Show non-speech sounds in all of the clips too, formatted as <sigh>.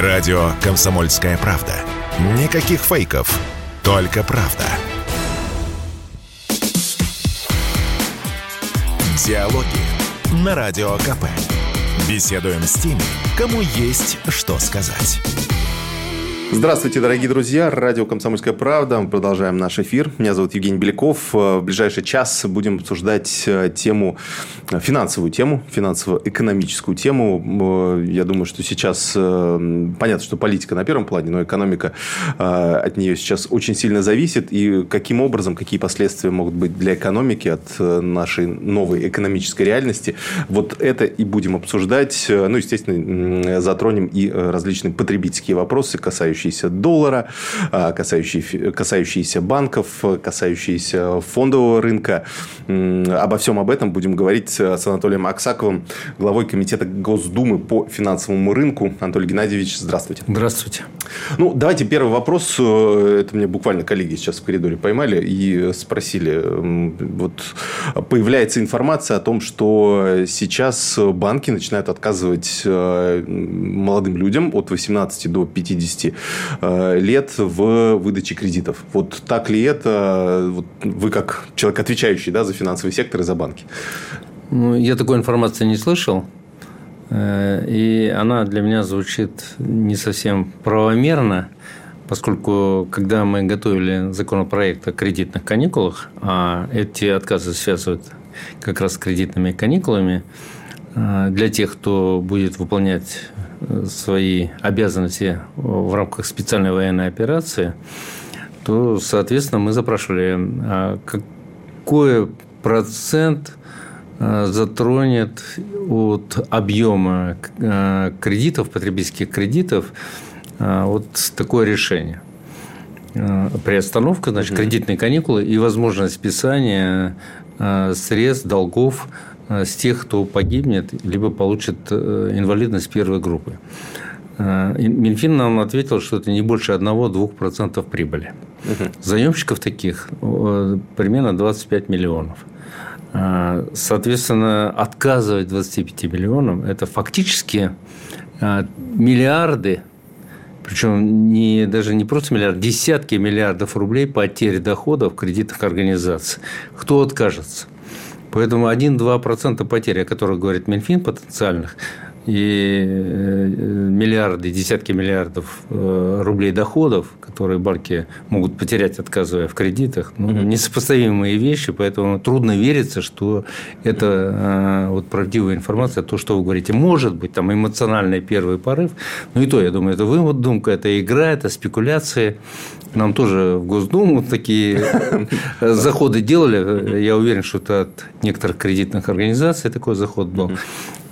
Радио «Комсомольская правда». Никаких фейков, только правда. Диалоги на Радио КП. Беседуем с теми, кому есть что сказать. Здравствуйте, дорогие друзья. Радио «Комсомольская правда». Мы продолжаем наш эфир. Меня зовут Евгений Беляков. В ближайший час будем обсуждать э, тему, э, финансовую тему, финансово-экономическую тему. Э, я думаю, что сейчас понятно, что политика на первом плане, но экономика от нее сейчас очень сильно зависит. И каким образом, какие последствия могут быть для экономики от нашей новой экономической реальности. Вот это и будем обсуждать. Ну, естественно, затронем и различные потребительские вопросы, касающиеся касающиеся доллара, а, касающиеся, касающиеся банков, касающиеся фондового рынка. Обо всем об этом будем говорить с Анатолием Аксаковым, главой Комитета Госдумы по финансовому рынку. Анатолий Геннадьевич, здравствуйте. Здравствуйте. Ну, давайте первый вопрос. Это мне буквально коллеги сейчас в коридоре поймали и спросили. Вот появляется информация о том, что сейчас банки начинают отказывать э, молодым людям от 18 до 50 Э, лет в выдаче кредитов. Вот так ли это? Вот вы как человек, отвечающий да, за финансовый сектор и за банки. Ну, я такой информации не слышал. Э, и она для меня звучит не совсем правомерно, поскольку когда мы готовили законопроект о кредитных каникулах, а эти отказы связывают как раз с кредитными каникулами, э, для тех, кто будет выполнять свои обязанности в рамках специальной военной операции, то, соответственно, мы запрашивали, а какой процент а, затронет от объема а, кредитов, потребительских кредитов, вот такое решение. Приостановка, значит, кредитные каникулы и возможность списания средств, долгов Э, с тех, кто погибнет, либо получит э, инвалидность первой группы. Э, Минфин нам ответил, что это не больше 1-2% прибыли. Угу. Заемщиков таких примерно 25 миллионов. Соответственно, отказывать 25 миллионам – это фактически миллиарды, причем не, даже не просто миллиард, десятки миллиардов рублей потери доходов кредитных организаций. Кто откажется? Поэтому 1-2% потерь, о которых говорит Минфин, потенциальных, и э, миллиарды, десятки миллиардов э, рублей доходов, которые банки могут потерять, отказывая в кредитах, ну, угу. несопоставимые вещи, поэтому трудно вериться, что это э, вот правдивая информация, то, что вы говорите. Может быть, там эмоциональный первый порыв, но и то, я думаю, это вымодумка, это игра, это спекуляции. Нам тоже в Госдуму такие <laughs> заходы делали. Я уверен, что это от некоторых кредитных организаций такой заход был.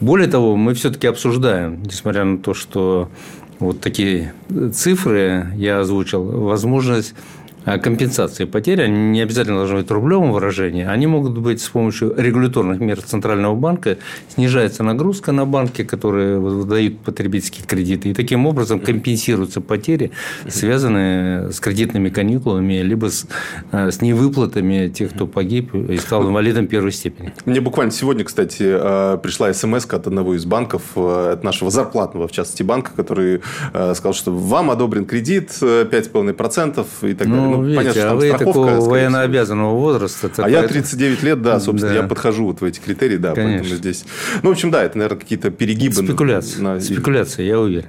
Более того, мы все-таки обсуждаем, несмотря на то, что вот такие цифры я озвучил, возможность компенсации потерь, они не обязательно должны быть в рублевом выражении, они могут быть с помощью регуляторных мер Центрального банка, снижается нагрузка на банки, которые выдают потребительские кредиты, и таким образом компенсируются потери, связанные с кредитными каникулами, либо с, э, с невыплатами тех, кто погиб и стал инвалидом первой степени. Мне буквально сегодня, кстати, э, пришла смс от одного из банков, э, от нашего зарплатного, в частности, банка, который сказал, что вам одобрен кредит 5,5% и так далее. Видите, понятно, а вы такого военнообязанного возраста. А я 39 лет, да, собственно, да. я подхожу вот в эти критерии, да, Конечно. поэтому здесь... Ну, в общем, да, это, наверное, какие-то перегибы. Спекуляции. На... Спекуляции, я уверен.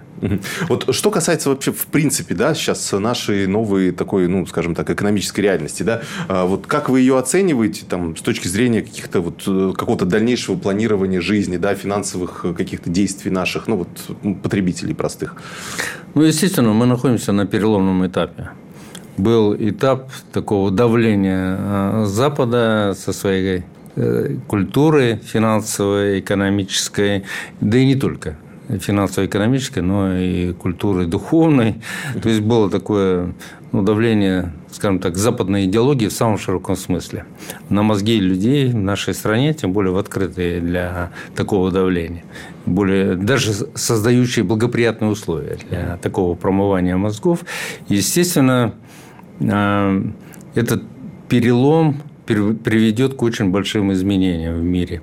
Вот что касается вообще, в принципе, да, сейчас нашей новой такой, ну, скажем так, экономической реальности, да, а вот как вы ее оцениваете там с точки зрения каких-то вот э, какого-то дальнейшего планирования жизни, да, финансовых каких-то действий наших, ну, вот потребителей простых? Ну, естественно, мы находимся на переломном этапе был этап такого давления э, Запада со своей э, культурой финансовой, экономической, да и не только финансово-экономической, но и культуры духовной. То есть было такое ну, давление, скажем так, западной идеологии в самом широком смысле на мозги людей в нашей стране, тем более в открытые для такого давления, более даже создающие благоприятные условия для такого промывания мозгов. Естественно, этот перелом приведет к очень большим изменениям в мире.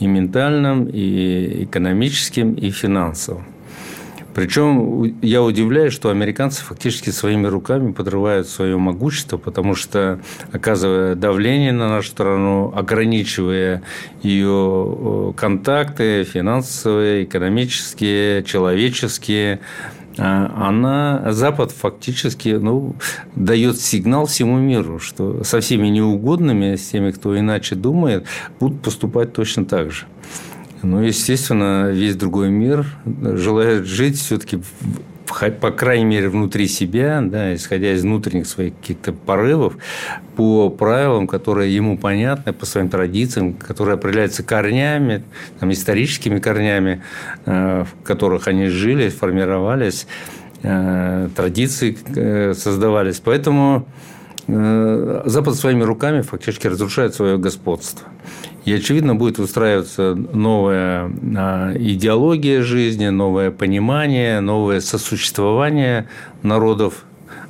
И ментальным, и экономическим, и финансовым. Причем я удивляюсь, что американцы фактически своими руками подрывают свое могущество, потому что, оказывая давление на нашу страну, ограничивая ее контакты финансовые, экономические, человеческие, а, она, Запад фактически ну, дает сигнал всему миру, что со всеми неугодными, с теми, кто иначе думает, будут поступать точно так же. Ну, естественно, весь другой мир желает жить все-таки по крайней мере, внутри себя, да, исходя из внутренних своих каких-то порывов, по правилам, которые ему понятны, по своим традициям, которые определяются корнями, там, историческими корнями, э, в которых они жили, формировались, э, традиции э, создавались. Поэтому Запад своими руками фактически разрушает свое господство. И, очевидно, будет выстраиваться новая а, идеология жизни, новое понимание, новое сосуществование народов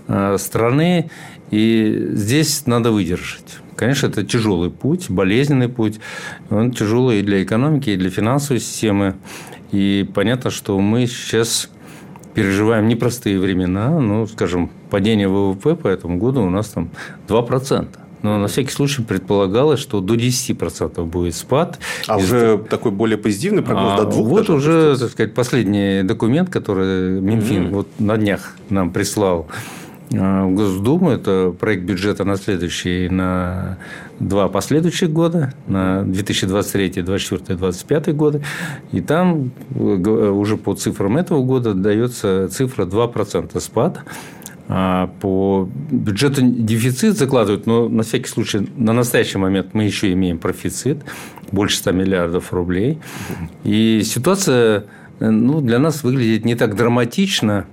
а, страны. И здесь надо выдержать. Конечно, это тяжелый путь, болезненный путь. Он тяжелый и для экономики, и для финансовой системы. И понятно, что мы сейчас переживаем непростые времена. Ну, скажем, падение ВВП по этому году у нас там 2%. Но на всякий случай предполагалось, что до 10% будет спад. А уже такой более позитивный прогноз а, до двух? Вот уже, так сказать, последний документ, который Минфин mm-hmm. вот на днях нам прислал в Госдуму. Это проект бюджета на следующий, на два последующих года, на 2023, 2024, 2025 годы. И там э, уже по цифрам этого года дается цифра 2% спад. А, по бюджету дефицит закладывают, но на всякий случай на настоящий момент мы еще имеем профицит больше 100 миллиардов рублей. И ситуация ну, для нас выглядит не так драматично,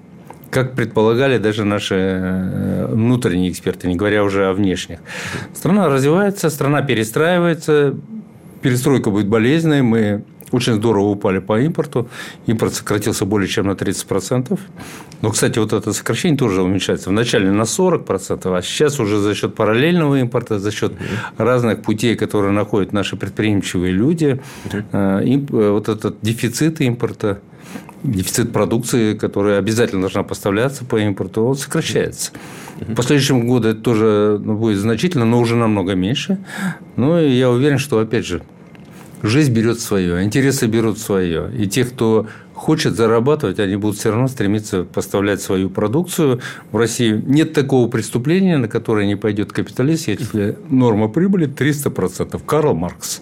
как предполагали даже наши э, внутренние эксперты, не говоря уже о внешних. Страна развивается, страна перестраивается, перестройка будет болезненной, мы очень здорово упали по импорту. Импорт сократился более чем на 30%. Но, кстати, вот это сокращение тоже уменьшается. Вначале на 40%, а сейчас уже за счет параллельного импорта, за счет разных путей, которые находят наши предприимчивые люди, э, э, вот этот дефицит импорта, дефицит продукции, которая обязательно должна поставляться по импорту, он сокращается. В последующем году это тоже ну, будет значительно, но уже намного меньше. Ну, и я уверен, что, опять же, жизнь берет свое, интересы берут свое. И те, кто хочет зарабатывать, они будут все равно стремиться поставлять свою продукцию в Россию. Нет такого преступления, на которое не пойдет капиталист, если норма прибыли 300%. Карл Маркс.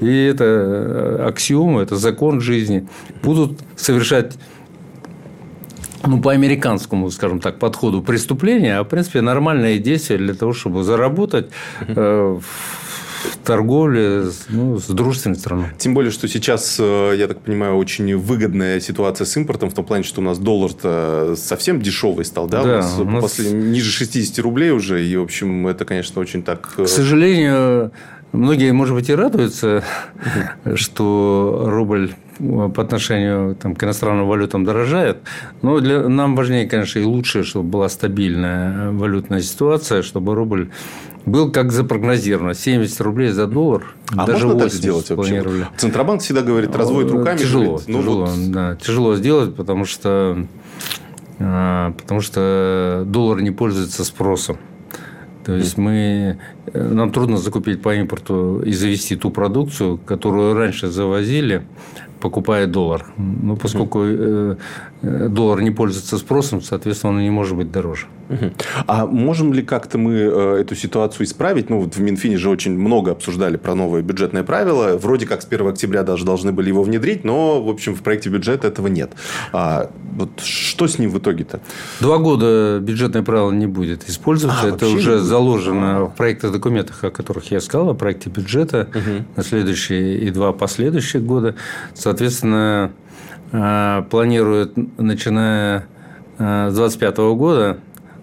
И это э, аксиома, это закон жизни. Будут совершать ну, по американскому, скажем так, подходу преступления, а, в принципе, нормальные действия для того, чтобы заработать э, торговли ну, с дружественной страной. Тем более, что сейчас, э, я так понимаю, очень выгодная ситуация с импортом, в том плане, что у нас доллар-то совсем дешевый стал, да? да у нас, у нас... После, ниже 60 рублей уже, и, в общем, это, конечно, очень так... Э, К сожалению, многие, может быть, и радуются, что рубль по отношению там, к иностранным валютам дорожает. Но для, нам важнее, конечно, и лучше, чтобы была стабильная валютная ситуация, чтобы рубль был как запрогнозировано. 70 рублей за доллар. А даже можно так сделать вообще? Центробанк всегда говорит, разводит э, руками. Тяжело, говорит, ну тяжело, вот... да, тяжело сделать, потому что, э, потому что доллар не пользуется спросом. То есть мы, э, нам трудно закупить по импорту и завести ту продукцию, которую раньше завозили, покупая доллар. Ну, поскольку доллар не пользуется спросом, соответственно, он не может быть дороже. А можем ли как-то мы э, эту ситуацию исправить? Ну, вот в Минфине же очень много обсуждали про новые бюджетные правила. Вроде как с 1 октября даже должны были его внедрить, но, в общем, в проекте бюджета этого нет. А вот что с ним в итоге-то? Два года бюджетное правило не будет использоваться. А, Это уже заложено в проектах документах, о которых я сказал, о проекте бюджета угу. на следующие и два последующих года. Соответственно, э, планируют, начиная э, с 2025 года,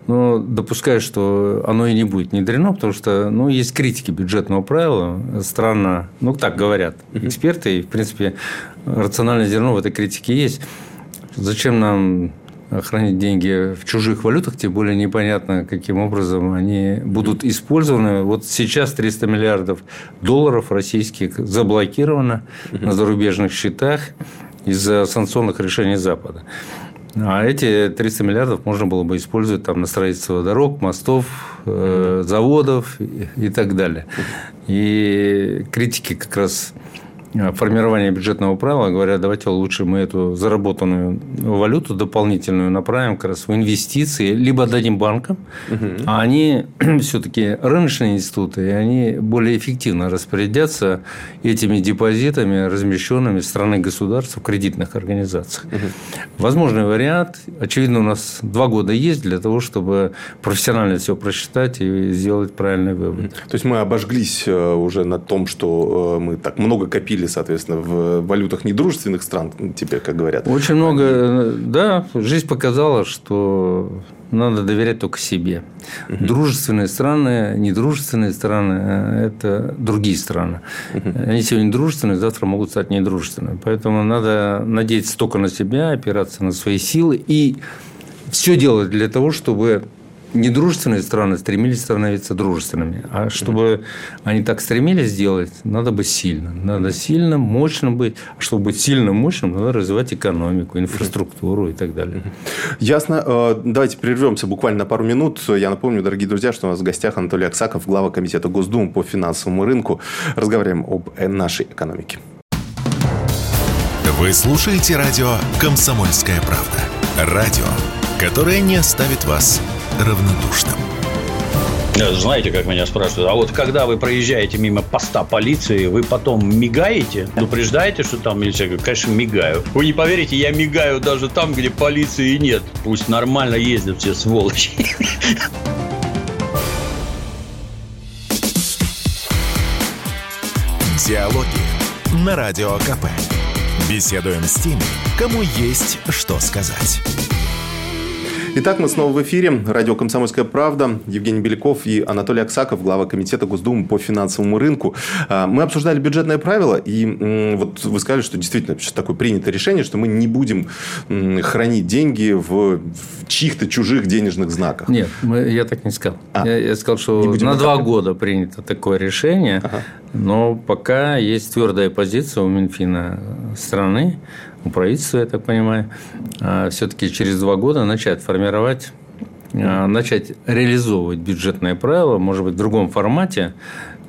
но допускаю, что оно и не будет внедрено, потому что ну, есть критики бюджетного правила. Странно, ну так говорят эксперты, и, в принципе, рациональное зерно в этой критике есть. Зачем нам хранить деньги в чужих валютах, тем более непонятно, каким образом они будут использованы. Вот сейчас 300 миллиардов долларов российских заблокировано на зарубежных счетах из-за санкционных решений Запада. А эти 300 миллиардов можно было бы использовать там, на строительство дорог, мостов, э, заводов и, и так далее. И критики как раз формирования бюджетного правила говорят, давайте лучше мы эту заработанную валюту дополнительную направим как раз в инвестиции, либо дадим банкам, угу. а они <clears throat> все-таки рыночные институты, и они более эффективно распорядятся этими депозитами, размещенными страны государств в кредитных организациях. Угу. Возможный вариант. Очевидно, у нас два года есть для того, чтобы профессионально все просчитать и сделать правильный вывод. То есть мы обожглись э, уже на том, что э, мы так много копили купили, соответственно, в валютах недружественных стран, теперь, как говорят. Очень много, да, жизнь показала, что надо доверять только себе. Угу. Дружественные страны, недружественные страны – это другие страны. Угу. Они сегодня дружественные, завтра могут стать недружественными. Поэтому надо надеяться только на себя, опираться на свои силы и все делать для того, чтобы недружественные страны стремились становиться дружественными. А чтобы они так стремились сделать, надо быть сильным. Надо сильно, мощным быть. А чтобы быть сильным, мощным, надо развивать экономику, инфраструктуру и так далее. Ясно. Э, давайте прервемся буквально на пару минут. Я напомню, дорогие друзья, что у нас в гостях Анатолий Аксаков, глава Комитета Госдумы по финансовому рынку. Разговариваем об нашей экономике. Вы слушаете радио «Комсомольская правда». Радио, которое не оставит вас равнодушным. Знаете, как меня спрашивают, а вот когда вы проезжаете мимо поста полиции, вы потом мигаете? Предупреждаете, что там милиция? Я говорю, конечно, мигаю. Вы не поверите, я мигаю даже там, где полиции нет. Пусть нормально ездят все сволочи. Диалоги на Радио КП. Беседуем с теми, кому есть что сказать. Итак, мы снова в эфире. Радио «Комсомольская правда». Евгений Беляков и Анатолий Аксаков, глава Комитета Госдумы по финансовому рынку. А, мы обсуждали бюджетное правило, и вот вы сказали, что действительно такое принято решение, что мы не будем хранить деньги в чьих-то чужих денежных знаках. Нет, мы, я так не сказал. А, я, я сказал, что на два года принято такое решение, ага. но пока есть твердая позиция у Минфина страны, у правительства, я так понимаю, а, все-таки через два года начать формировать а, начать реализовывать бюджетное правило, может быть, в другом формате.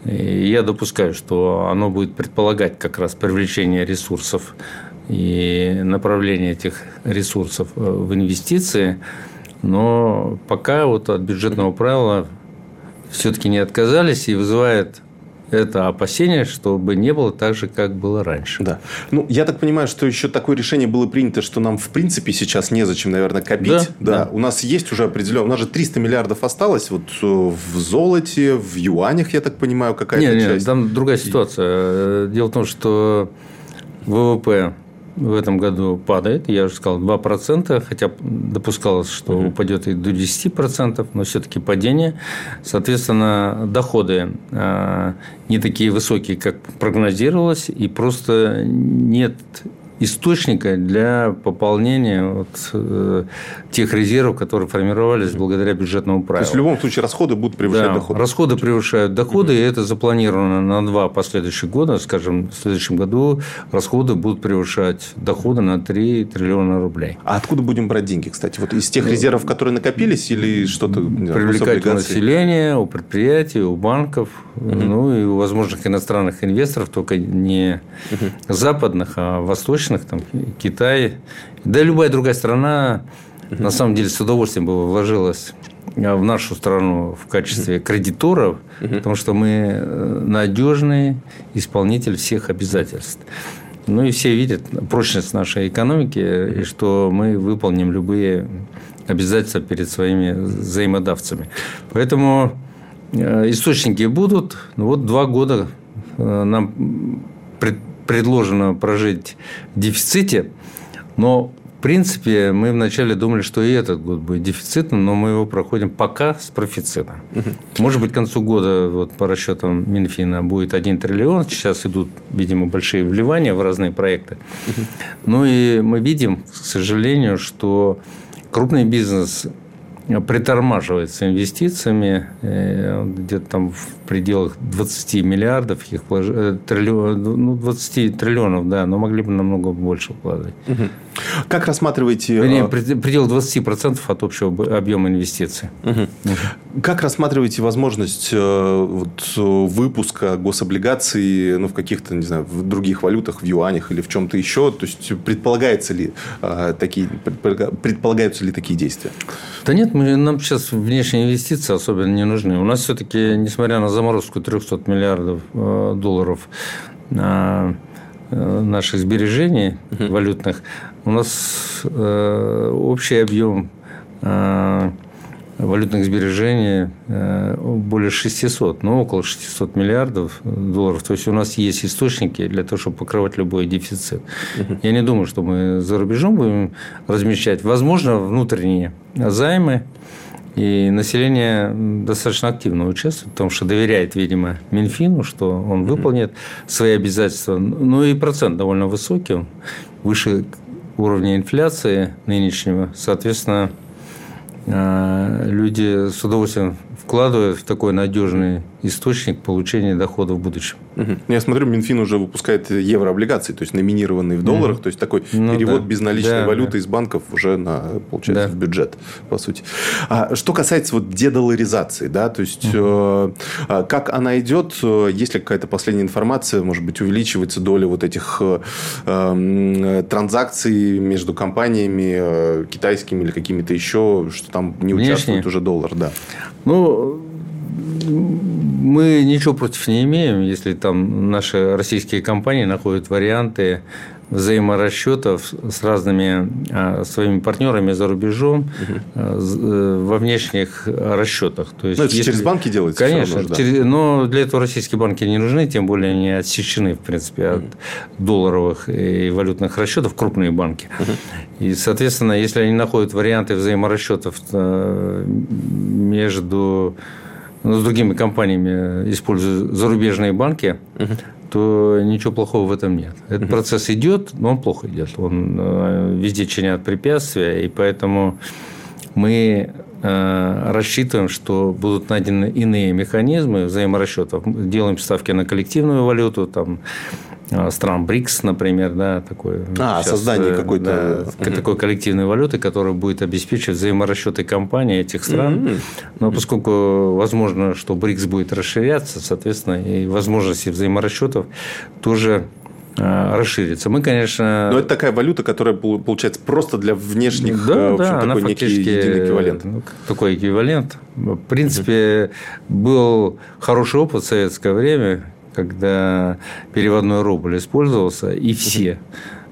И я допускаю, что оно будет предполагать как раз привлечение ресурсов и направление этих ресурсов э, в инвестиции. Но пока вот от бюджетного правила все-таки не отказались и вызывает это опасение, чтобы не было так же, как было раньше. Да. Ну, я так понимаю, что еще такое решение было принято, что нам, в принципе, сейчас незачем, наверное, копить. Да, да. да. У нас есть уже определенно... У нас же 300 миллиардов осталось вот э, в золоте, в юанях, я так понимаю, какая-то нет, часть. Нет, там другая ситуация. Дело в том, что ВВП в этом году падает, я уже сказал, 2%, хотя допускалось, что угу. упадет и до 10%, но все-таки падение. Соответственно, доходы а, не такие высокие, как прогнозировалось, и просто нет источника для пополнения вот, э, тех резервов, которые формировались благодаря бюджетному правилу. То есть, в любом случае, расходы будут превышать да, доходы? расходы превышают доходы, угу. и это запланировано на два последующих года. Скажем, в следующем году расходы будут превышать доходы на 3 триллиона рублей. А откуда будем брать деньги, кстати? Вот из тех резервов, которые накопились, или что-то? Привлекать у населения, у предприятий, у банков, угу. ну и у возможных иностранных инвесторов, только не угу. западных, а восточных восточных, там, Китай, да и любая другая страна, на самом деле, с удовольствием бы вложилась в нашу страну в качестве кредиторов, потому что мы э, надежный исполнитель всех обязательств. Ну и все видят прочность нашей экономики, и что мы выполним любые обязательства перед своими взаимодавцами. Поэтому э, источники будут. Ну вот два года э, нам предложено прожить в дефиците, но в принципе, мы вначале думали, что и этот год будет дефицитным, но мы его проходим пока с профицитом. Может быть, к концу года, вот по расчетам Минфина, будет 1 триллион. Сейчас идут, видимо, большие вливания в разные проекты. Ну и мы видим, к сожалению, что крупный бизнес притормаживается инвестициями, э, где-то там в пределах 20 миллиардов, их. Э, триллион, ну, 20 триллионов, да, но могли бы намного больше вкладывать. Угу. Как рассматриваете... Вернее, предел 20% от общего объема инвестиций. Угу. Угу. Как рассматриваете возможность вот, выпуска гособлигаций ну, в каких-то, не знаю, в других валютах, в юанях или в чем-то еще? То есть, предполагается ли, такие, предполагаются ли такие действия? Да нет, мы, нам сейчас внешние инвестиции особенно не нужны. У нас все-таки, несмотря на заморозку 300 миллиардов долларов на Э, наших сбережений угу. валютных, у нас э, общий объем э, валютных сбережений более 600, ну, около 600 миллиардов долларов. То есть, у нас есть источники для того, чтобы покрывать любой дефицит. Угу. Я не думаю, что мы за рубежом будем размещать. Возможно, внутренние займы, и население достаточно активно участвует, потому что доверяет, видимо, Минфину, что он выполнит свои обязательства. Ну и процент довольно высокий, выше уровня инфляции нынешнего. Соответственно, э, люди с удовольствием вкладывают в такой надежный источник получения дохода в будущем. Угу. Я смотрю, Минфин уже выпускает еврооблигации, то есть номинированные в долларах, угу. то есть такой ну, перевод да. безналичной да, валюты да. из банков уже на, получается, да. в бюджет, по сути. А, что касается вот дедоларизации, да, то есть угу. э, как она идет, есть ли какая-то последняя информация, может быть, увеличивается доля вот этих э, э, транзакций между компаниями э, китайскими или какими-то еще, что там не Внешне. участвует уже доллар, да. Ну, мы ничего против не имеем, если там наши российские компании находят варианты взаиморасчетов с разными а, своими партнерами за рубежом угу. во внешних расчетах. То есть, но это если... через банки делается? Конечно. Равно, да. через... Но для этого российские банки не нужны, тем более они отсечены, в принципе, от угу. долларовых и валютных расчетов, крупные банки. Угу. И, соответственно, если они находят варианты взаиморасчетов э, между ну, с другими компаниями, используя зарубежные банки, угу то ничего плохого в этом нет. Этот угу. процесс идет, но он плохо идет. Он э, везде чинят препятствия, и поэтому мы э, рассчитываем, что будут найдены иные механизмы взаиморасчетов. Делаем ставки на коллективную валюту, там, стран БРИКС, например, да, такой. А, сейчас, создание э, какой-то да, угу. такой коллективной валюты, которая будет обеспечивать взаиморасчеты компаний этих стран. Угу. Но поскольку возможно, что БРИКС будет расширяться, соответственно, и возможности взаиморасчетов тоже а, расширится. Мы, конечно... Но это такая валюта, которая получается просто для внешних, да, э, в общем, да, такой она некий единый эквивалент. Ну, такой эквивалент. В принципе, был хороший опыт в советское время, когда переводной рубль использовался, и все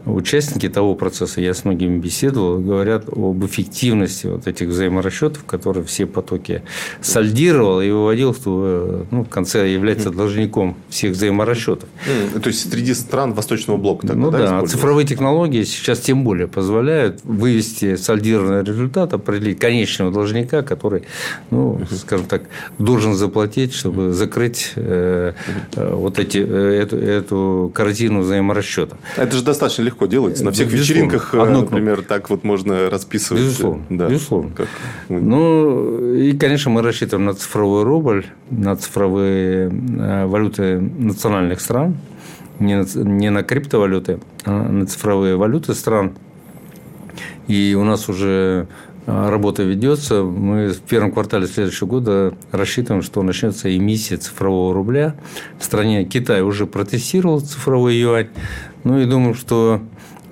участники того процесса, я с многими беседовал, говорят об эффективности вот этих взаиморасчетов, которые все потоки сальдировал и выводил, что ну, в конце является должником всех взаиморасчетов. То есть среди стран Восточного блока тогда, ну, да, да цифровые технологии сейчас тем более позволяют вывести сальдированный результат, определить конечного должника, который, ну, скажем так, должен заплатить, чтобы закрыть э, э, вот эти, э, эту, эту картину взаиморасчета. Это же достаточно легко делается. На всех безусловно. вечеринках, э, Одно например, кнопку. так вот можно расписывать. Безусловно. Да. безусловно. Как... Ну, и, конечно, мы рассчитываем на цифровой рубль, на цифровые э, валюты национальных стран, не на, не на криптовалюты, а на цифровые валюты стран. И у нас уже э, работа ведется. Мы в первом квартале следующего года рассчитываем, что начнется эмиссия цифрового рубля. В стране Китай уже протестировал цифровой юань. Ну и думаю, что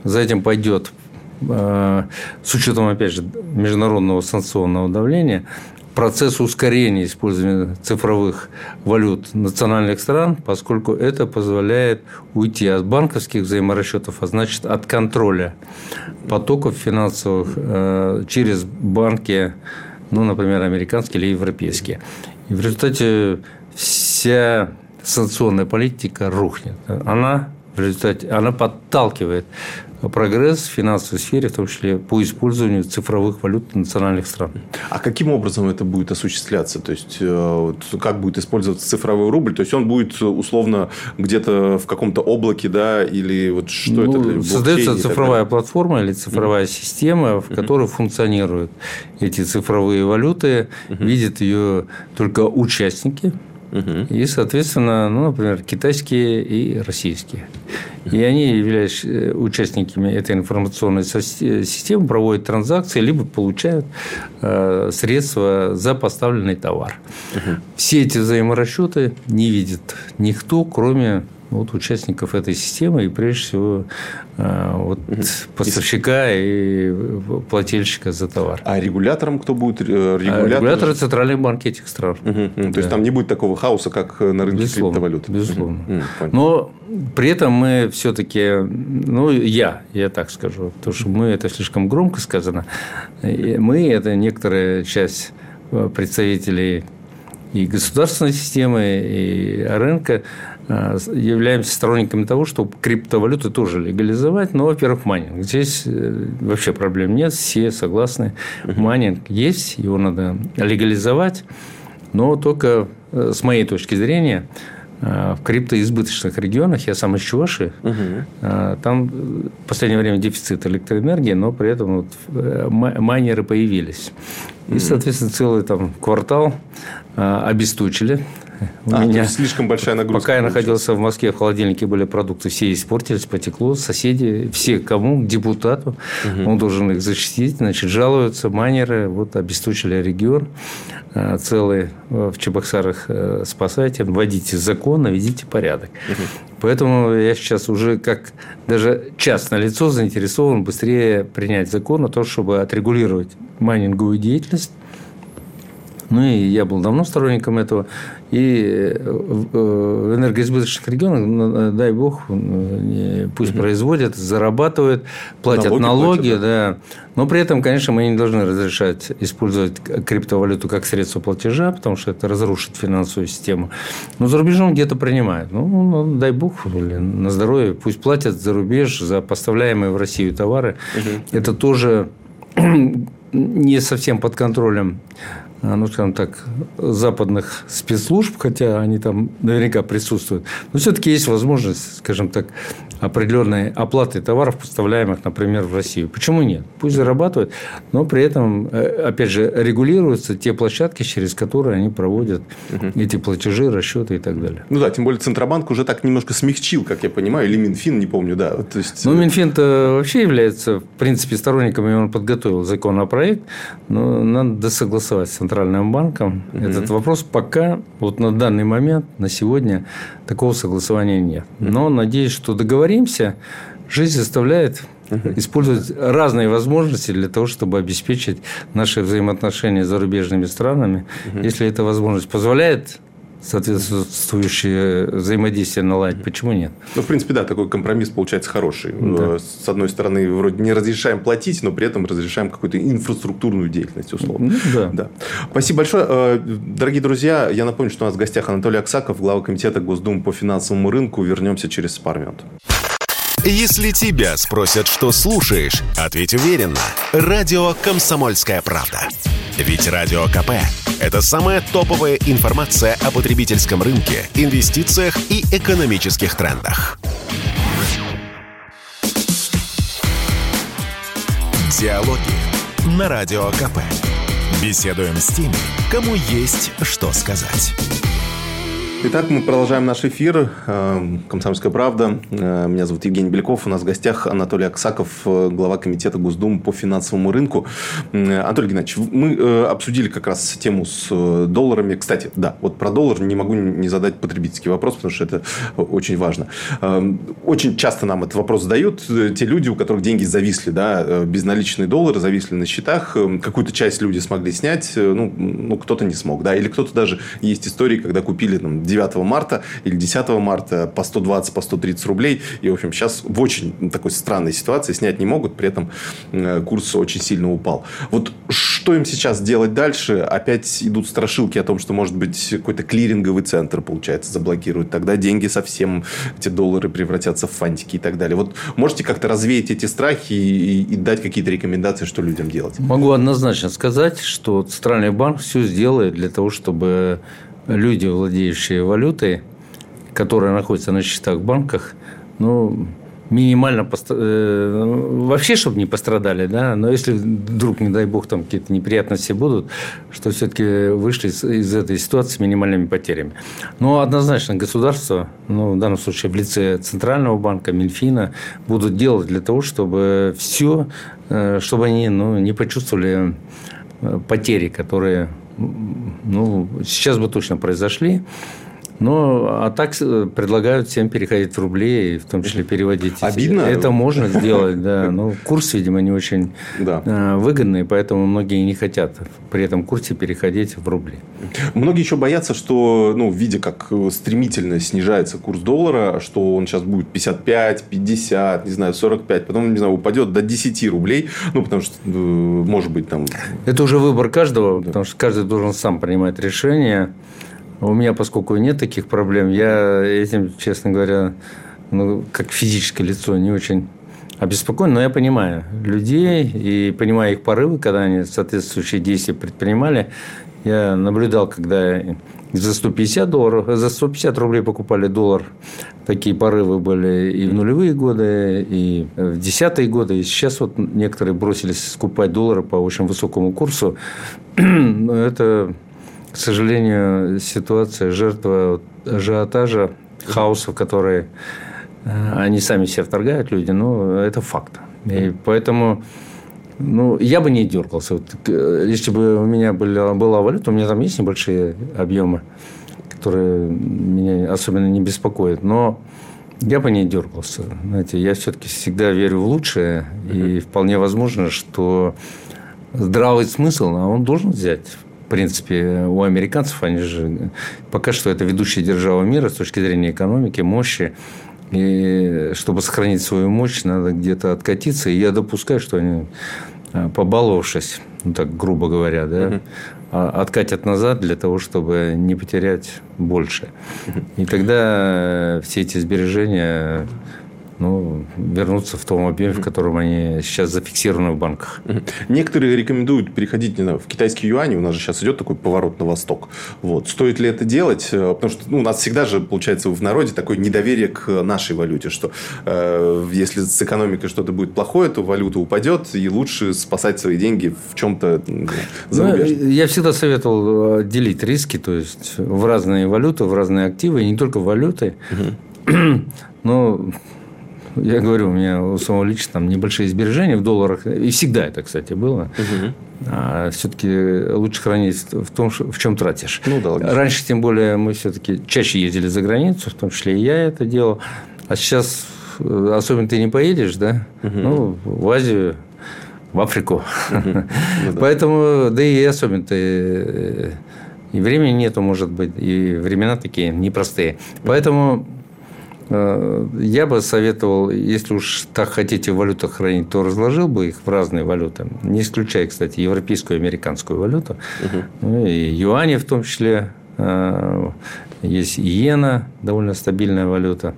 за этим пойдет э, с учетом, опять же, международного санкционного давления, процесс ускорения использования цифровых валют национальных стран, поскольку это позволяет уйти от банковских взаиморасчетов, а значит от контроля потоков финансовых э, через банки, ну, например, американские или европейские. И в результате вся санкционная политика рухнет. Она в результате она подталкивает прогресс в финансовой сфере, в том числе по использованию цифровых валют национальных стран. А каким образом это будет осуществляться? То есть, э, как будет использоваться цифровой рубль? То есть, он будет условно где-то в каком-то облаке, да, или вот что ну, это? Для создается цифровая платформа или цифровая mm-hmm. система, в которой mm-hmm. функционируют эти цифровые валюты, mm-hmm. видят ее только участники И, соответственно, ну, например, китайские и российские. И они, являясь э, участниками этой информационной системы, проводят транзакции, либо получают э, средства за поставленный товар. Все эти взаиморасчеты не видит никто, кроме вот участников этой системы и прежде всего э, вот, поставщика и плательщика за товар. А регулятором кто будет? Э, регулятор, а регулятор Центральный банк этих стран. Угу, угу. Да. То есть там не будет такого хаоса, как на рынке безусловно, криптовалют. Безусловно. Угу, Но при этом мы все-таки, ну я, я так скажу, потому что мы это слишком громко сказано, мы это некоторая часть э, представителей и государственной системы, и рынка Э, являемся сторонниками того, чтобы криптовалюты тоже легализовать. Но, во-первых, майнинг. Здесь э, вообще проблем нет. Все согласны. Майнинг есть, его надо легализовать. Но только э, с моей точки зрения в энергоизбыточных регионах, я сам из Чувашии, угу. там в последнее время дефицит электроэнергии, но при этом вот майнеры появились. И, соответственно, целый там квартал обесточили у а, меня слишком большая нагрузка. Пока я находился в Москве, в холодильнике были продукты, все испортились, потекло, соседи, все кому, к депутату, угу. он должен их защитить, значит, жалуются майнеры, вот обесточили регион э, целый э, в Чебоксарах э, спасайте, вводите закон, наведите порядок. Угу. Поэтому я сейчас уже как даже частное лицо заинтересован быстрее принять закон о том, чтобы отрегулировать майнинговую деятельность ну, и я был давно сторонником этого. И э, в энергоизбыточных регионах, ну, э, дай бог, э, пусть угу. производят, зарабатывают, платят налоги, налоги платят, да. но при этом, конечно, мы не должны разрешать использовать криптовалюту как средство платежа, потому что это разрушит финансовую систему. Но за рубежом где-то принимают. Ну, ну дай бог, блин, на здоровье, пусть платят за рубеж, за поставляемые в Россию товары. Угу. Это тоже <clears throat> не совсем под контролем ну, скажем так, западных спецслужб, хотя они там наверняка присутствуют. Но все-таки есть возможность, скажем так, определенной оплаты товаров, поставляемых, например, в Россию. Почему нет? Пусть зарабатывают, но при этом, э, опять же, регулируются те площадки, через которые они проводят угу. эти платежи, расчеты и так далее. Ну да, тем более Центробанк уже так немножко смягчил, как я понимаю, или Минфин, не помню, да. То есть... Ну, Минфин-то вообще является, в принципе, сторонником, и он подготовил законопроект, но надо согласовать с Центральным банком угу. этот вопрос. Пока, вот на данный момент, на сегодня, такого согласования нет. Но надеюсь, что договор договоримся, жизнь заставляет использовать разные возможности для того, чтобы обеспечить наши взаимоотношения с зарубежными странами. Если эта возможность позволяет соответствующее взаимодействие наладить. Почему нет? Ну, в принципе, да, такой компромисс получается хороший. Да. С одной стороны, вроде не разрешаем платить, но при этом разрешаем какую-то инфраструктурную деятельность, условно. Ну, да. да. Спасибо большое. Э, дорогие друзья, я напомню, что у нас в гостях Анатолий Аксаков, глава комитета Госдумы по финансовому рынку. Вернемся через пару минут. Если тебя спросят, что слушаешь, ответь уверенно. Радио «Комсомольская правда». Ведь Радио КП – это самая топовая информация о потребительском рынке, инвестициях и экономических трендах. Диалоги на Радио КП. Беседуем с теми, кому есть что сказать. Итак, мы продолжаем наш эфир. Эм, «Комсомольская правда». Э, меня зовут Евгений Беляков. У нас в гостях Анатолий Аксаков, э, глава комитета Госдумы по финансовому рынку. Анатолий Геннадьевич, мы э, обсудили как раз тему с долларами. Кстати, да, вот про доллар не могу не задать потребительский вопрос, потому что это очень важно. Эм, очень часто нам этот вопрос задают те люди, у которых деньги зависли, да, безналичные доллары зависли на счетах. Эм, какую-то часть люди смогли снять, ну, ну кто-то не смог, да, или кто-то даже есть истории, когда купили там 9 марта или 10 марта по 120, по 130 рублей. И, в общем, сейчас в очень такой странной ситуации снять не могут, при этом э, курс очень сильно упал. Вот что им сейчас делать дальше? Опять идут страшилки о том, что, может быть, какой-то клиринговый центр, получается, заблокируют. Тогда деньги совсем, эти доллары превратятся в фантики и так далее. Вот можете как-то развеять эти страхи и, и дать какие-то рекомендации, что людям делать? Могу однозначно сказать, что Центральный банк все сделает для того, чтобы люди, владеющие валютой, которая находится на счетах в банках, ну, минимально пост... Э, вообще, чтобы не пострадали, да, но если вдруг, не дай бог, там какие-то неприятности будут, что все-таки вышли из, из этой ситуации с минимальными потерями. Но однозначно государство, ну, в данном случае в лице Центрального банка, Минфина, будут делать для того, чтобы все, э, чтобы они ну, не почувствовали э, потери, которые ну, сейчас бы точно произошли. Ну, а так э, предлагают всем переходить в рубли, и в том числе переводить. Обидно. Это можно сделать, да. <laughs> Но курс, видимо, не очень да. Э, выгодный, поэтому многие не хотят при этом курсе переходить в рубли. Многие еще боятся, что, ну, видя, как стремительно снижается курс доллара, что он сейчас будет 55, 50, не знаю, 45, потом, не знаю, упадет до 10 рублей, ну, потому что, э, может быть, там... Это уже выбор каждого, потому что каждый должен сам принимать решение. У меня, поскольку нет таких проблем, я этим, честно говоря, ну, как физическое лицо не очень обеспокоен, но я понимаю людей и понимаю их порывы, когда они соответствующие действия предпринимали. Я наблюдал, когда за 150 долларов, за 150 рублей покупали доллар. Такие порывы были и в нулевые годы, и в десятые годы. И сейчас вот некоторые бросились скупать доллары по очень высокому курсу. <clears throat> Но это к сожалению, ситуация жертва ажиотажа, хаоса, в который э, они сами себя вторгают, люди, ну, это факт. И поэтому ну, я бы не дергался. Вот, э, если бы у меня была, была валюта, у меня там есть небольшие объемы, которые меня особенно не беспокоят. Но я бы не дергался. Знаете, я все-таки всегда верю в лучшее. И вполне возможно, что здравый смысл, а он должен взять в принципе, у американцев, они же пока что это ведущая держава мира с точки зрения экономики, мощи. И чтобы сохранить свою мощь, надо где-то откатиться. И я допускаю, что они, а, побаловавшись, ну так грубо говоря, да, угу. откатят назад для того, чтобы не потерять больше. И тогда все эти сбережения ну, вернуться в том объеме, в котором они сейчас зафиксированы в банках. Некоторые рекомендуют переходить не знаю, в китайский юань. У нас же сейчас идет такой поворот на восток. Вот. Стоит ли это делать? Э, потому что ну, у нас всегда же, получается, в народе такое недоверие к нашей валюте, что э, если с экономикой что-то будет плохое, то валюта упадет, и лучше спасать свои деньги в чем-то зарубежном. Ну, я всегда советовал э, делить риски, то есть в разные валюты, в разные активы, и не только валюты. Угу. <clears throat> Но я говорю, у меня у самого лично там небольшие сбережения в долларах. И всегда это, кстати, было. Угу. А все-таки лучше хранить в том, в чем тратишь. Ну, да, логично. Раньше, тем более, мы все-таки чаще ездили за границу, в том числе и я это делал. А сейчас э, особенно ты не поедешь, да? Угу. Ну, в Азию, в Африку. Угу. <laughs> Поэтому, да и особенно-то э, и времени нету, может быть, и времена такие непростые. Поэтому я бы советовал, если уж так хотите в валютах хранить, то разложил бы их в разные валюты. Не исключая, кстати, европейскую и американскую валюту. Угу. И юани в том числе. Э, есть иена, довольно стабильная валюта.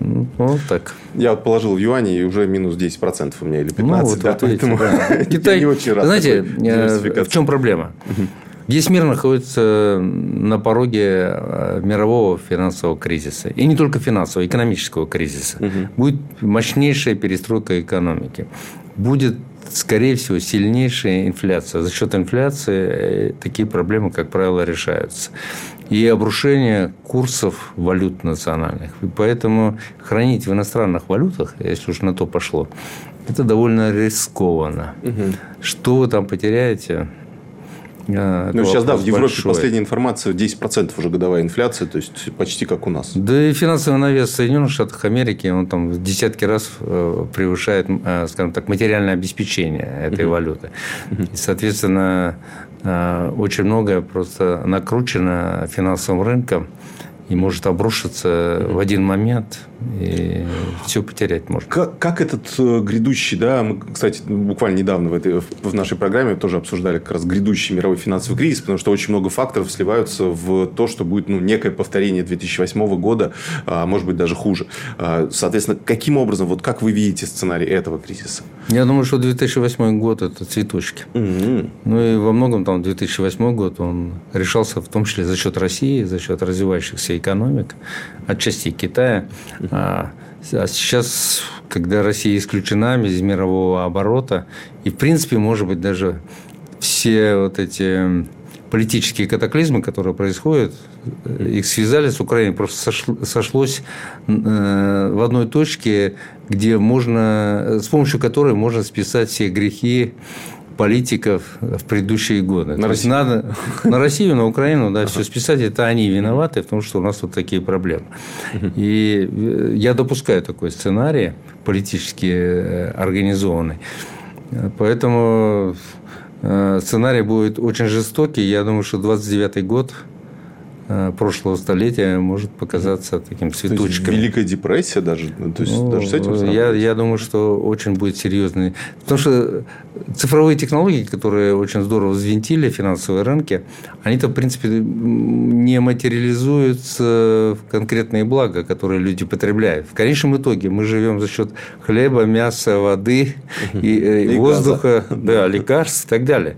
Ну, вот так. Я вот положил в юани, и уже минус 10% у меня или 15%. Ну, вот, да, вот поэтому да. <laughs> Китай, не очень рад. Знаете, э, в чем проблема? Угу. Весь мир находится на пороге э, мирового финансового кризиса. И не только финансового, экономического кризиса. Угу. Будет мощнейшая перестройка экономики. Будет скорее всего, сильнейшая инфляция. За счет инфляции э, такие проблемы, как правило, решаются. И обрушение курсов валют национальных. И поэтому хранить в иностранных валютах, если уж на то пошло, это довольно рискованно. Угу. Что вы там потеряете, а, ну, сейчас, да, в Европе большой. последняя информация 10% уже годовая инфляция, то есть почти как у нас. Да и финансовый навес Соединенных Штатов Америки, он там в десятки раз э, превышает, э, скажем так, материальное обеспечение этой угу. валюты. И, соответственно, э, очень многое просто накручено финансовым рынком и может обрушиться в один момент, и все потерять можно. Как, как этот э, грядущий, да, мы, кстати, буквально недавно в, этой, в нашей программе тоже обсуждали как раз грядущий мировой финансовый кризис, потому что очень много факторов сливаются в то, что будет ну, некое повторение 2008 года, а может быть даже хуже. А, соответственно, каким образом, вот как вы видите сценарий этого кризиса? Я думаю, что 2008 год – это цветочки. Угу. Ну и во многом там 2008 год он решался в том числе за счет России, за счет развивающихся экономик, отчасти Китая. А, а сейчас, когда Россия исключена из мирового оборота, и, в принципе, может быть, даже все вот эти политические катаклизмы, которые происходят, их связали с Украиной, просто сошлось э, в одной точке, где можно, с помощью которой можно списать все грехи политиков в предыдущие годы. На Россию? Надо, на Россию, на Украину, да, все списать, это они виноваты в том, что у нас вот такие проблемы. И э, я допускаю такой сценарий, политически э, организованный. Поэтому Э, сценарий будет очень жестокий. Я думаю, что 29 год прошлого столетия может показаться таким цветочком. То есть, Великая депрессия даже? Ну, то есть, ну, даже с этим я, я думаю, что очень будет серьезный. Потому что цифровые технологии, которые очень здорово взвинтили финансовые рынки, они-то, в принципе, не материализуются в конкретные блага, которые люди потребляют. В конечном итоге мы живем за счет хлеба, мяса, воды и, э, и воздуха, <laughs> да, лекарств и так далее.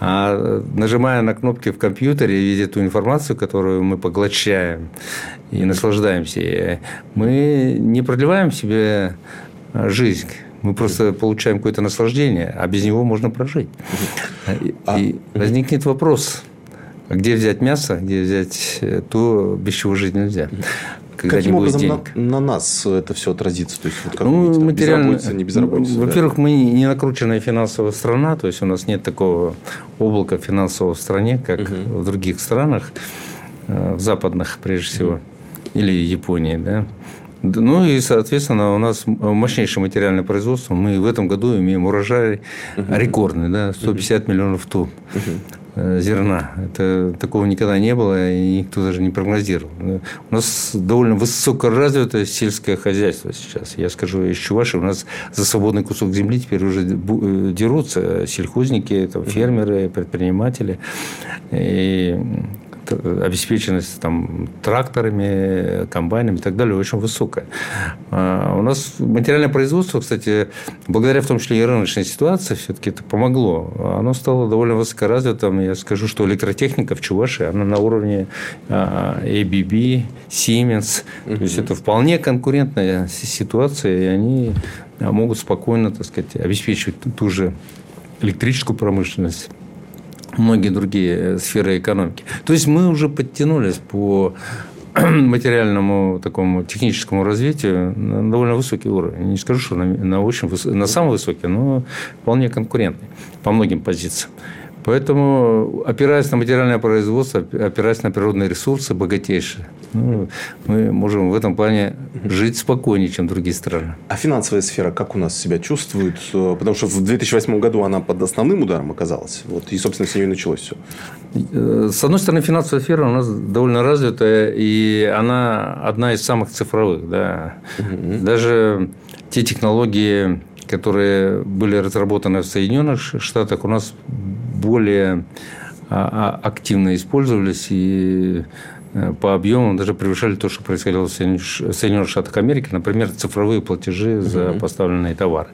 А нажимая на кнопки в компьютере и видя ту информацию, которую мы поглощаем и наслаждаемся, мы не продлеваем себе жизнь. Мы просто получаем какое-то наслаждение, а без него можно прожить. А, и возникнет вопрос, а где взять мясо, где взять то, без чего жить нельзя когда Каким не будет образом денег. На, на нас это все отразится? То есть, вот как ну, быть, материально... безработица, не безработица? Во-первых, да? мы не накрученная финансовая страна, то есть у нас нет такого облака финансового в стране, как угу. в других странах, э, в западных прежде всего, или Японии, да. Ну и, соответственно, у нас мощнейшее материальное производство. Мы в этом году имеем урожай рекордный, да, 150 миллионов тонн. Э, зерна. Это, такого никогда не было, и никто даже не прогнозировал. У нас довольно высокоразвитое сельское хозяйство сейчас. Я скажу, из Чуваши у нас за свободный кусок земли теперь уже э, дерутся сельхозники, там, фермеры, предприниматели. И обеспеченность там, тракторами, комбайнами и так далее очень высокая. А у нас материальное производство, кстати, благодаря в том числе и рыночной ситуации, все-таки это помогло. Оно стало довольно высокоразвитым. Я скажу, что электротехника в Чувашии, она на уровне а, ABB, Siemens. То есть, это вполне конкурентная ситуация, и они могут спокойно, так сказать, обеспечивать ту же электрическую промышленность многие другие э, сферы экономики. То есть мы уже подтянулись по <clears throat> материальному такому техническому развитию на довольно высокий уровень. Не скажу, что на, на очень выс... на самый высокий, но вполне конкурентный по многим позициям. Поэтому, опираясь на материальное производство, опираясь на природные ресурсы богатейшие, ну, мы можем в этом плане жить спокойнее, чем другие страны. А финансовая сфера как у нас себя чувствует? Потому что в 2008 году она под основным ударом оказалась. Вот, и, собственно, с нее и началось все. Э, с одной стороны, финансовая сфера у нас довольно развитая, и она одна из самых цифровых. Да. Угу. Даже те технологии, которые были разработаны в Соединенных Штатах, у нас более а, а, активно использовались и э, по объемам даже превышали то, что происходило в Соединенных Штатах Америки, например, цифровые платежи за угу. поставленные товары.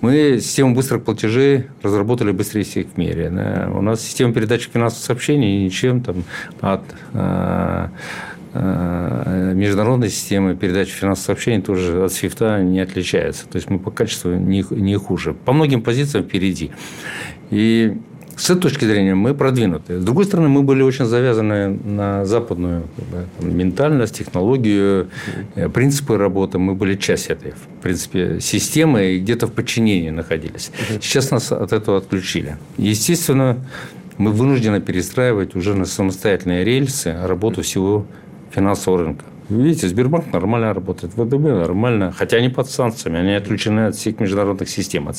Мы систему быстрых платежей разработали быстрее всех в мире. У нас система передачи финансовых сообщений ничем там от э, международной системы передачи финансовых сообщений тоже от свифта не отличается. То есть мы по качеству не, не хуже. По многим позициям впереди. И с этой точки зрения мы продвинуты. С другой стороны, мы были очень завязаны на западную там, ментальность, технологию, э, принципы работы. Мы были часть этой, в принципе, системы и где-то в подчинении находились. Сейчас нас от этого отключили. Естественно, мы вынуждены перестраивать уже на самостоятельные рельсы работу всего финансового рынка. Видите, Сбербанк нормально работает, ВТБ нормально, хотя они под санкциями, они отключены от всех международных систем, от,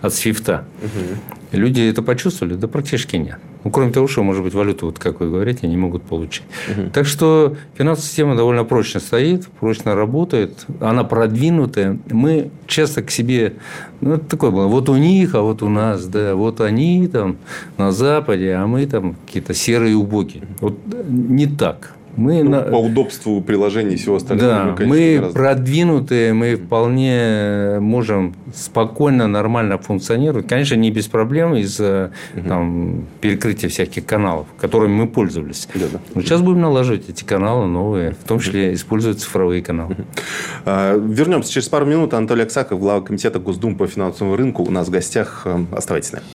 от свифта. Угу. Люди это почувствовали? Да практически нет. Ну, кроме того, что, может быть, валюту, вот, как вы говорите, не могут получить. Угу. Так что финансовая система довольно прочно стоит, прочно работает, она продвинутая. Мы часто к себе, ну, это такое было, вот у них, а вот у нас, да, вот они там на Западе, а мы там какие-то серые убоки. Вот не так. Мы ну, на... По удобству приложений и всего остального. Да, мы, мы гораздо... продвинутые, мы вполне можем спокойно, нормально функционировать. Конечно, не без проблем из-за угу. там, перекрытия всяких каналов, которыми мы пользовались. Да, да. Но сейчас будем налаживать эти каналы новые, в том числе использовать цифровые каналы. А, вернемся через пару минут. Анатолий Аксаков, глава комитета Госдумы по финансовому рынку, у нас в гостях. Эм, оставайтесь с нами.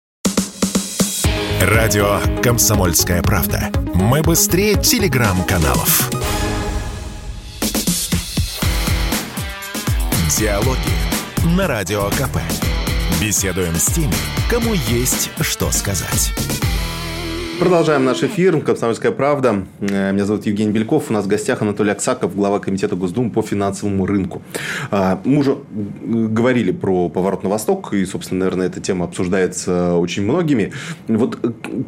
Радио «Комсомольская правда». Мы быстрее телеграм-каналов. Диалоги на Радио КП. Беседуем с теми, кому есть что сказать. Продолжаем наш эфир. Комсомольская правда. Э, меня зовут Евгений Бельков. У нас в гостях Анатолий Аксаков, глава комитета Госдумы по финансовому рынку. А, мы уже говорили про поворот на восток, и, собственно, наверное, эта тема обсуждается очень многими. Вот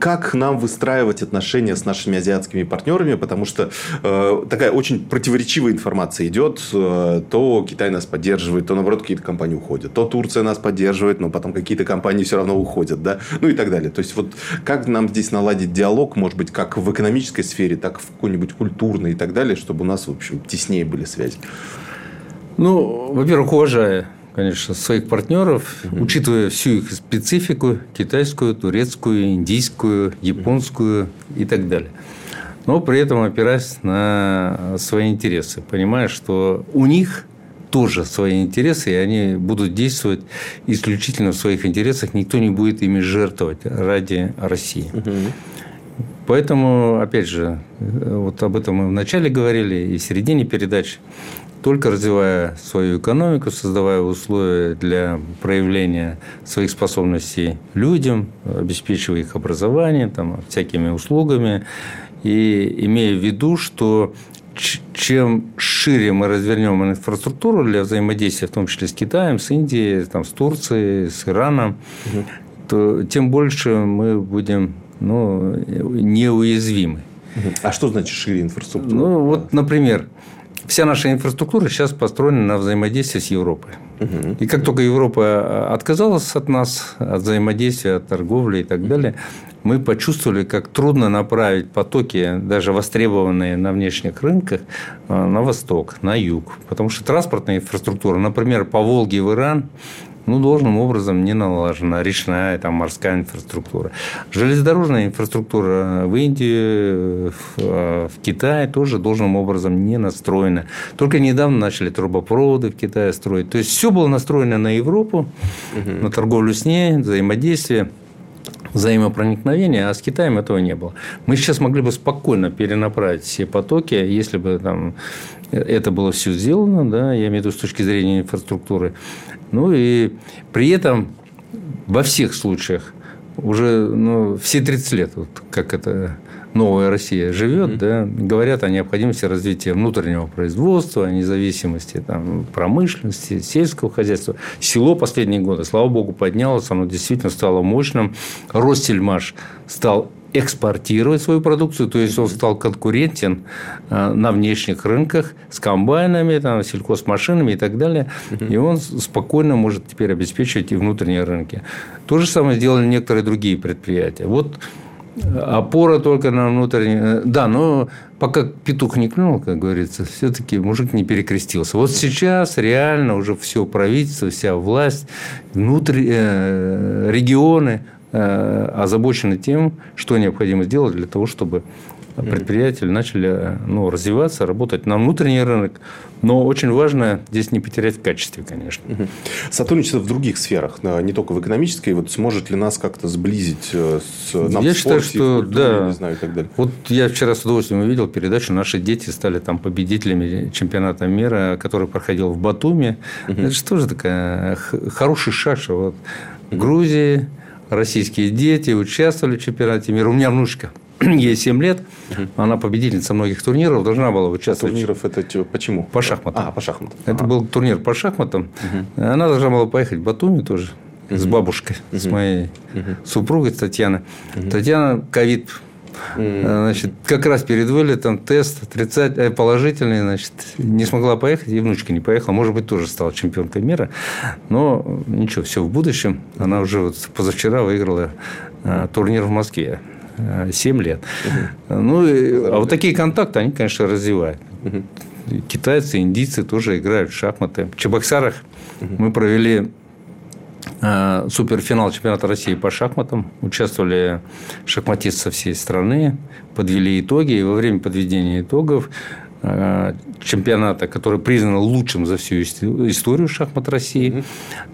как нам выстраивать отношения с нашими азиатскими партнерами, потому что э, такая очень противоречивая информация идет. Э, то Китай нас поддерживает, то, наоборот, какие-то компании уходят. То Турция нас поддерживает, но потом какие-то компании все равно уходят. Да? Ну и так далее. То есть, вот как нам здесь наладить наладить диалог, может быть, как в экономической сфере, так и в какой-нибудь культурной и так далее, чтобы у нас, в общем, теснее были связи? Ну, во-первых, уважая конечно, своих партнеров, угу. учитывая всю их специфику, китайскую, турецкую, индийскую, японскую и так далее. Но при этом опираясь на свои интересы, понимая, что у них тоже свои интересы, и они будут действовать исключительно в своих интересах. Никто не будет ими жертвовать ради России. Угу. Поэтому, опять же, вот об этом мы вначале говорили и в середине передачи. Только развивая свою экономику, создавая условия для проявления своих способностей людям, обеспечивая их образование, там, всякими услугами, и имея в виду, что чем шире мы развернем инфраструктуру для взаимодействия, в том числе с Китаем, с Индией, там, с Турцией, с Ираном, угу. то тем больше мы будем ну, неуязвимы. А что значит шире инфраструктура? Ну, вот, например, вся наша инфраструктура сейчас построена на взаимодействии с Европой. Угу. И как только Европа отказалась от нас, от взаимодействия, от торговли и так далее, мы почувствовали, как трудно направить потоки, даже востребованные на внешних рынках, э, на восток, на юг. Потому что транспортная инфраструктура, например, по Волге в Иран, ну, должным образом не налажена. Речная, там, морская инфраструктура. Железнодорожная инфраструктура в Индии, в, э, в Китае тоже должным образом не настроена. Только недавно начали трубопроводы в Китае строить. То есть, все было настроено на Европу, угу. на торговлю с ней, взаимодействие взаимопроникновения, а с Китаем этого не было. Мы сейчас могли бы спокойно перенаправить все потоки, если бы там это было все сделано, да, я имею в виду с точки зрения инфраструктуры. Ну и при этом во всех случаях уже ну, все 30 лет, вот как это новая Россия живет, mm-hmm. да, говорят о необходимости развития внутреннего производства, о независимости там, промышленности, сельского хозяйства. Село последние годы, слава богу, поднялось, оно действительно стало мощным. Ростельмаш стал экспортировать свою продукцию, то есть он стал конкурентен э, на внешних рынках с комбайнами, там, сельхозмашинами и так далее, и он спокойно может теперь обеспечивать и внутренние рынки. То же самое сделали некоторые другие предприятия. Вот опора только на внутренние. Да, но пока петух не клюнул, как говорится, все-таки мужик не перекрестился. Вот сейчас реально уже все правительство, вся власть, внутри, э, регионы э, озабочены тем, что необходимо сделать для того, чтобы предприятия начали ну, развиваться, работать на внутренний рынок. Но очень важно здесь не потерять в качестве, конечно. Сотрудничество в других сферах, не только в экономической, вот сможет ли нас как-то сблизить э, с нам Я считаю, что культуре, да. Не знаю, и так далее. Вот я вчера с удовольствием увидел передачу «Наши дети стали там победителями чемпионата мира», который проходил в Батуми. Угу. Это же тоже такая хороший что вот Грузии российские дети участвовали в чемпионате мира. У меня внучка <clears throat> ей 7 лет, угу. она победительница многих турниров, должна была участвовать. Турниров это почему? По шахматам. А, по шахматам. Это ага. был турнир по шахматам. Угу. Она должна была поехать в Батуми тоже угу. с бабушкой, угу. с моей угу. супругой Татьяной. Угу. Татьяна ковид Значит, как раз перед вылетом тест отрицать, э, положительный, значит, не смогла поехать, и внучка не поехала. Может быть, тоже стала чемпионкой мира. Но ничего, все в будущем. Она уже вот позавчера выиграла э, турнир в Москве 7 лет. Ну, а вот такие контакты, они, конечно, развивают. Китайцы, индийцы тоже играют в шахматы. В Чебоксарах мы провели Э, суперфинал чемпионата России по шахматам. Участвовали шахматисты со всей страны, подвели итоги. И во время подведения итогов Э, чемпионата, который признан лучшим за всю историю шахмат России,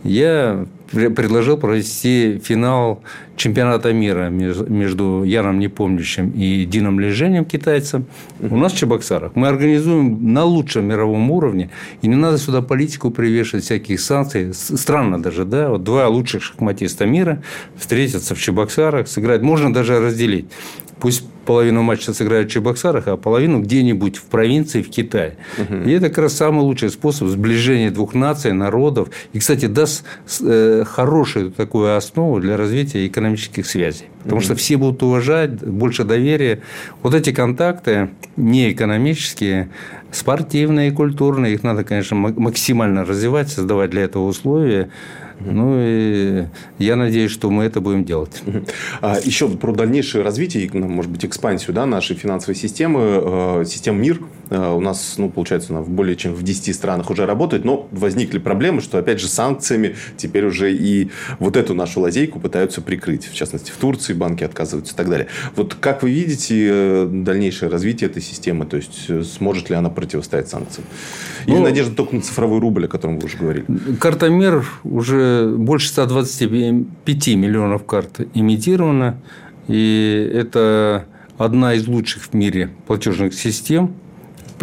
я предложил провести финал чемпионата мира между Яном Непомнящим и Дином Лежением, китайцем, у нас в Чебоксарах. Мы организуем на лучшем мировом уровне, и не надо сюда политику привешивать, всяких санкций. Странно даже, да? Вот два лучших шахматиста мира встретятся в Чебоксарах, сыграть. Можно даже разделить. Пусть половину матча сыграют в Чебоксарах, а половину где-нибудь в провинции, в Китае. Угу. И это как раз самый лучший способ сближения двух наций, народов. И, кстати, даст э, хорошую такую основу для развития экономических связей. Потому угу. что все будут уважать, больше доверия. Вот эти контакты не экономические, спортивные, культурные, их надо, конечно, максимально развивать, создавать для этого условия. Ну, и я надеюсь, что мы это будем делать. А еще про дальнейшее развитие, ну, может быть, экспансию да, нашей финансовой системы. Э, система МИР э, у нас, ну, получается, она в более чем в 10 странах уже работает, но возникли проблемы, что, опять же, санкциями теперь уже и вот эту нашу лазейку пытаются прикрыть. В частности, в Турции банки отказываются и так далее. Вот как вы видите э, дальнейшее развитие этой системы? То есть, сможет ли она противостоять санкциям? Или ну, надежда только на цифровой рубль, о котором вы уже говорили? Карта МИР уже больше 125 миллионов карт имитировано. И это одна из лучших в мире платежных систем.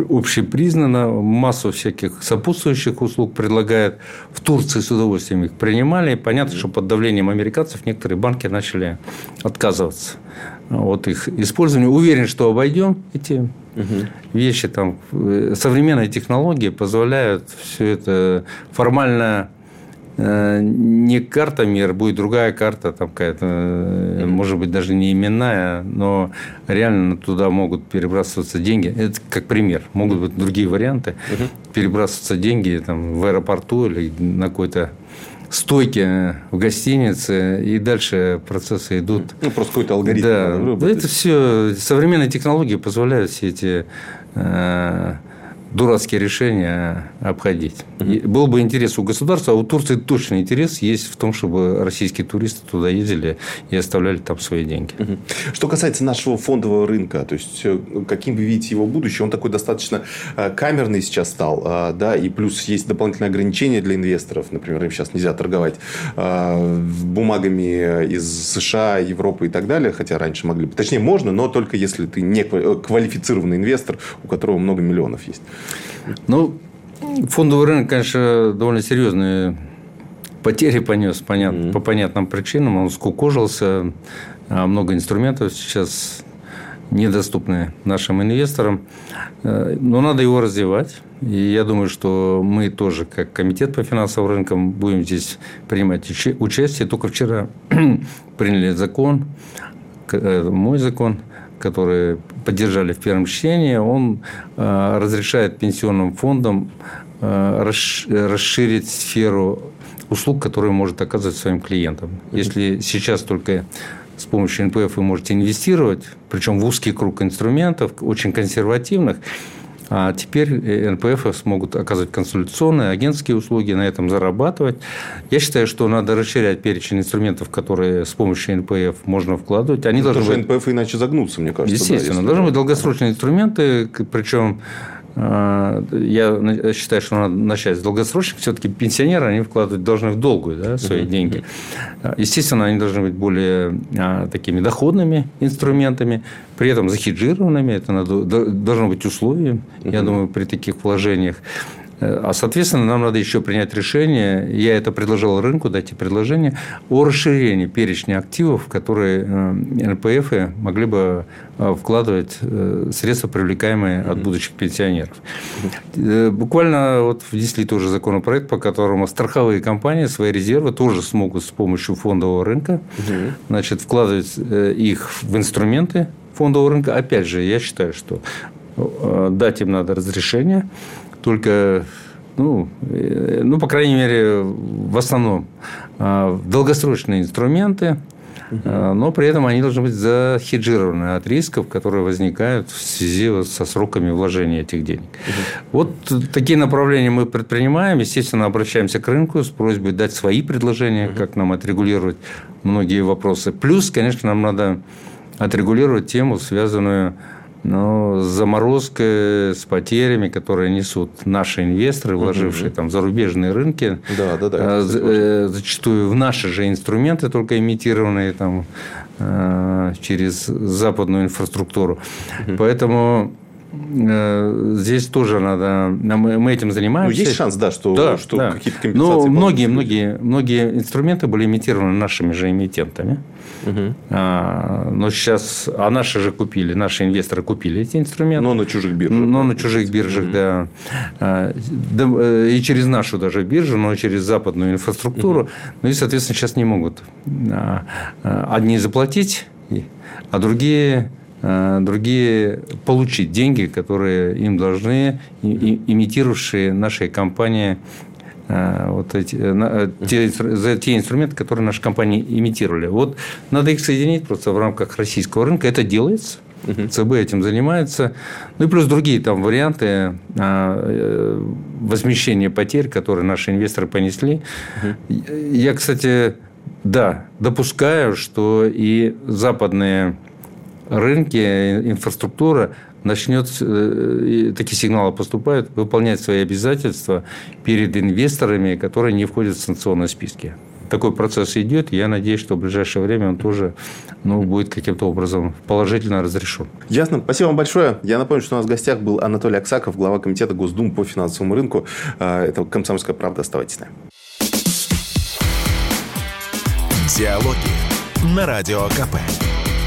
Общепризнана, массу всяких сопутствующих услуг предлагает. В Турции с удовольствием их принимали. Понятно, что под давлением американцев некоторые банки начали отказываться от их использования. Уверен, что обойдем эти угу. вещи. Там, э, современные технологии позволяют все это формально не карта мир, будет другая карта, там какая-то, mm-hmm. может быть, даже не именная, но реально туда могут перебрасываться деньги. Это как пример. Могут быть другие варианты. Mm-hmm. Перебрасываться деньги там, в аэропорту или на какой-то стойке в гостинице, и дальше процессы идут. Ну, просто какой-то алгоритм. Да, это все современные технологии позволяют все эти э, дурацкие решения обходить. Угу. Был бы интерес у государства, а у Турции точно интерес есть в том, чтобы российские туристы туда ездили и оставляли там свои деньги. Угу. Что касается нашего фондового рынка, то есть э, каким вы видите его будущее, он такой достаточно э, камерный сейчас стал, э, да, и плюс есть дополнительные ограничения для инвесторов, например, им сейчас нельзя торговать бумагами из США, Европы и так далее, хотя раньше могли бы. Точнее, можно, но только если ты не квалифицированный инвестор, у которого много миллионов есть. Ну, фондовый рынок, конечно, довольно серьезные потери понес понят, mm-hmm. по понятным причинам. Он скукожился. А много инструментов сейчас недоступны нашим инвесторам. Э, но надо его развивать. И я думаю, что мы тоже, как комитет по финансовым рынкам, будем здесь принимать участие. Только вчера <clears throat> приняли закон, э, мой закон – которые поддержали в первом чтении, он э, разрешает пенсионным фондам э, расширить сферу услуг, которые может оказывать своим клиентам. Если сейчас только с помощью НПФ вы можете инвестировать, причем в узкий круг инструментов, очень консервативных, а теперь НПФ смогут оказывать консультационные, агентские услуги, на этом зарабатывать. Я считаю, что надо расширять перечень инструментов, которые с помощью НПФ можно вкладывать. Они ну, должны быть... НПФ иначе загнутся, мне кажется. Естественно. Да, должны быть долгосрочные инструменты, причем я считаю, что надо начать с долгосрочных. Все-таки пенсионеры, они вкладывать должны в долгую да, свои uh-huh. деньги. Естественно, они должны быть более а, такими доходными инструментами, при этом захеджированными. Это надо, должно быть условием, uh-huh. я думаю, при таких вложениях. А, соответственно, нам надо еще принять решение, я это предложил рынку, дайте предложение, о расширении перечня активов, в которые э, НПФ могли бы э, вкладывать э, средства, привлекаемые от будущих пенсионеров. Буквально вот внесли тоже законопроект, по которому страховые компании свои резервы тоже смогут с помощью фондового рынка значит, вкладывать их в инструменты фондового рынка. Опять же, я считаю, что дать им надо разрешение, только, ну, ну, по крайней мере, в основном а, долгосрочные инструменты, Угу. Но при этом они должны быть захеджированы от рисков, которые возникают в связи со сроками вложения этих денег. Вот такие направления мы предпринимаем. Естественно, обращаемся к рынку с просьбой дать свои предложения, как нам отрегулировать многие вопросы. Плюс, конечно, нам надо отрегулировать тему, связанную но заморозка с потерями, которые несут наши инвесторы, вложившие угу. там в зарубежные рынки, да, да, да, э, э, зачастую в наши же инструменты, только имитированные там э, через западную инфраструктуру. Угу. Поэтому здесь тоже надо, мы этим занимаемся. Ну, есть шанс, да, что, да, что да. какие-то компенсации. Но многие, многие, многие инструменты были имитированы нашими же эмитентами. Угу. А, но сейчас, а наши же купили, наши инвесторы купили эти инструменты. Но на чужих биржах. Но на чужих биржах, угу. да. А, да. Э, и через нашу даже биржу, но через западную инфраструктуру. Угу. Ну и, соответственно, сейчас не могут а, одни заплатить, а другие другие получить деньги, которые им должны, имитировавшие нашей компании Э, вот эти, э, э, те, за те инструменты, которые наши компании имитировали. Вот надо их соединить просто в рамках российского рынка. Это делается. ЦБ этим занимается. Ну и плюс другие там варианты возмещения потерь, которые наши инвесторы понесли. Я, кстати, да, допускаю, что и западные рынки, инфраструктура начнет, э, такие сигналы поступают, выполнять свои обязательства перед инвесторами, которые не входят в санкционные списки. Такой процесс идет, и я надеюсь, что в ближайшее время он тоже ну, будет каким-то образом положительно разрешен. Ясно. Спасибо вам большое. Я напомню, что у нас в гостях был Анатолий Аксаков, глава комитета Госдумы по финансовому рынку. А, это «Комсомольская правда». Оставайтесь с нами. Диалоги на Радио КП.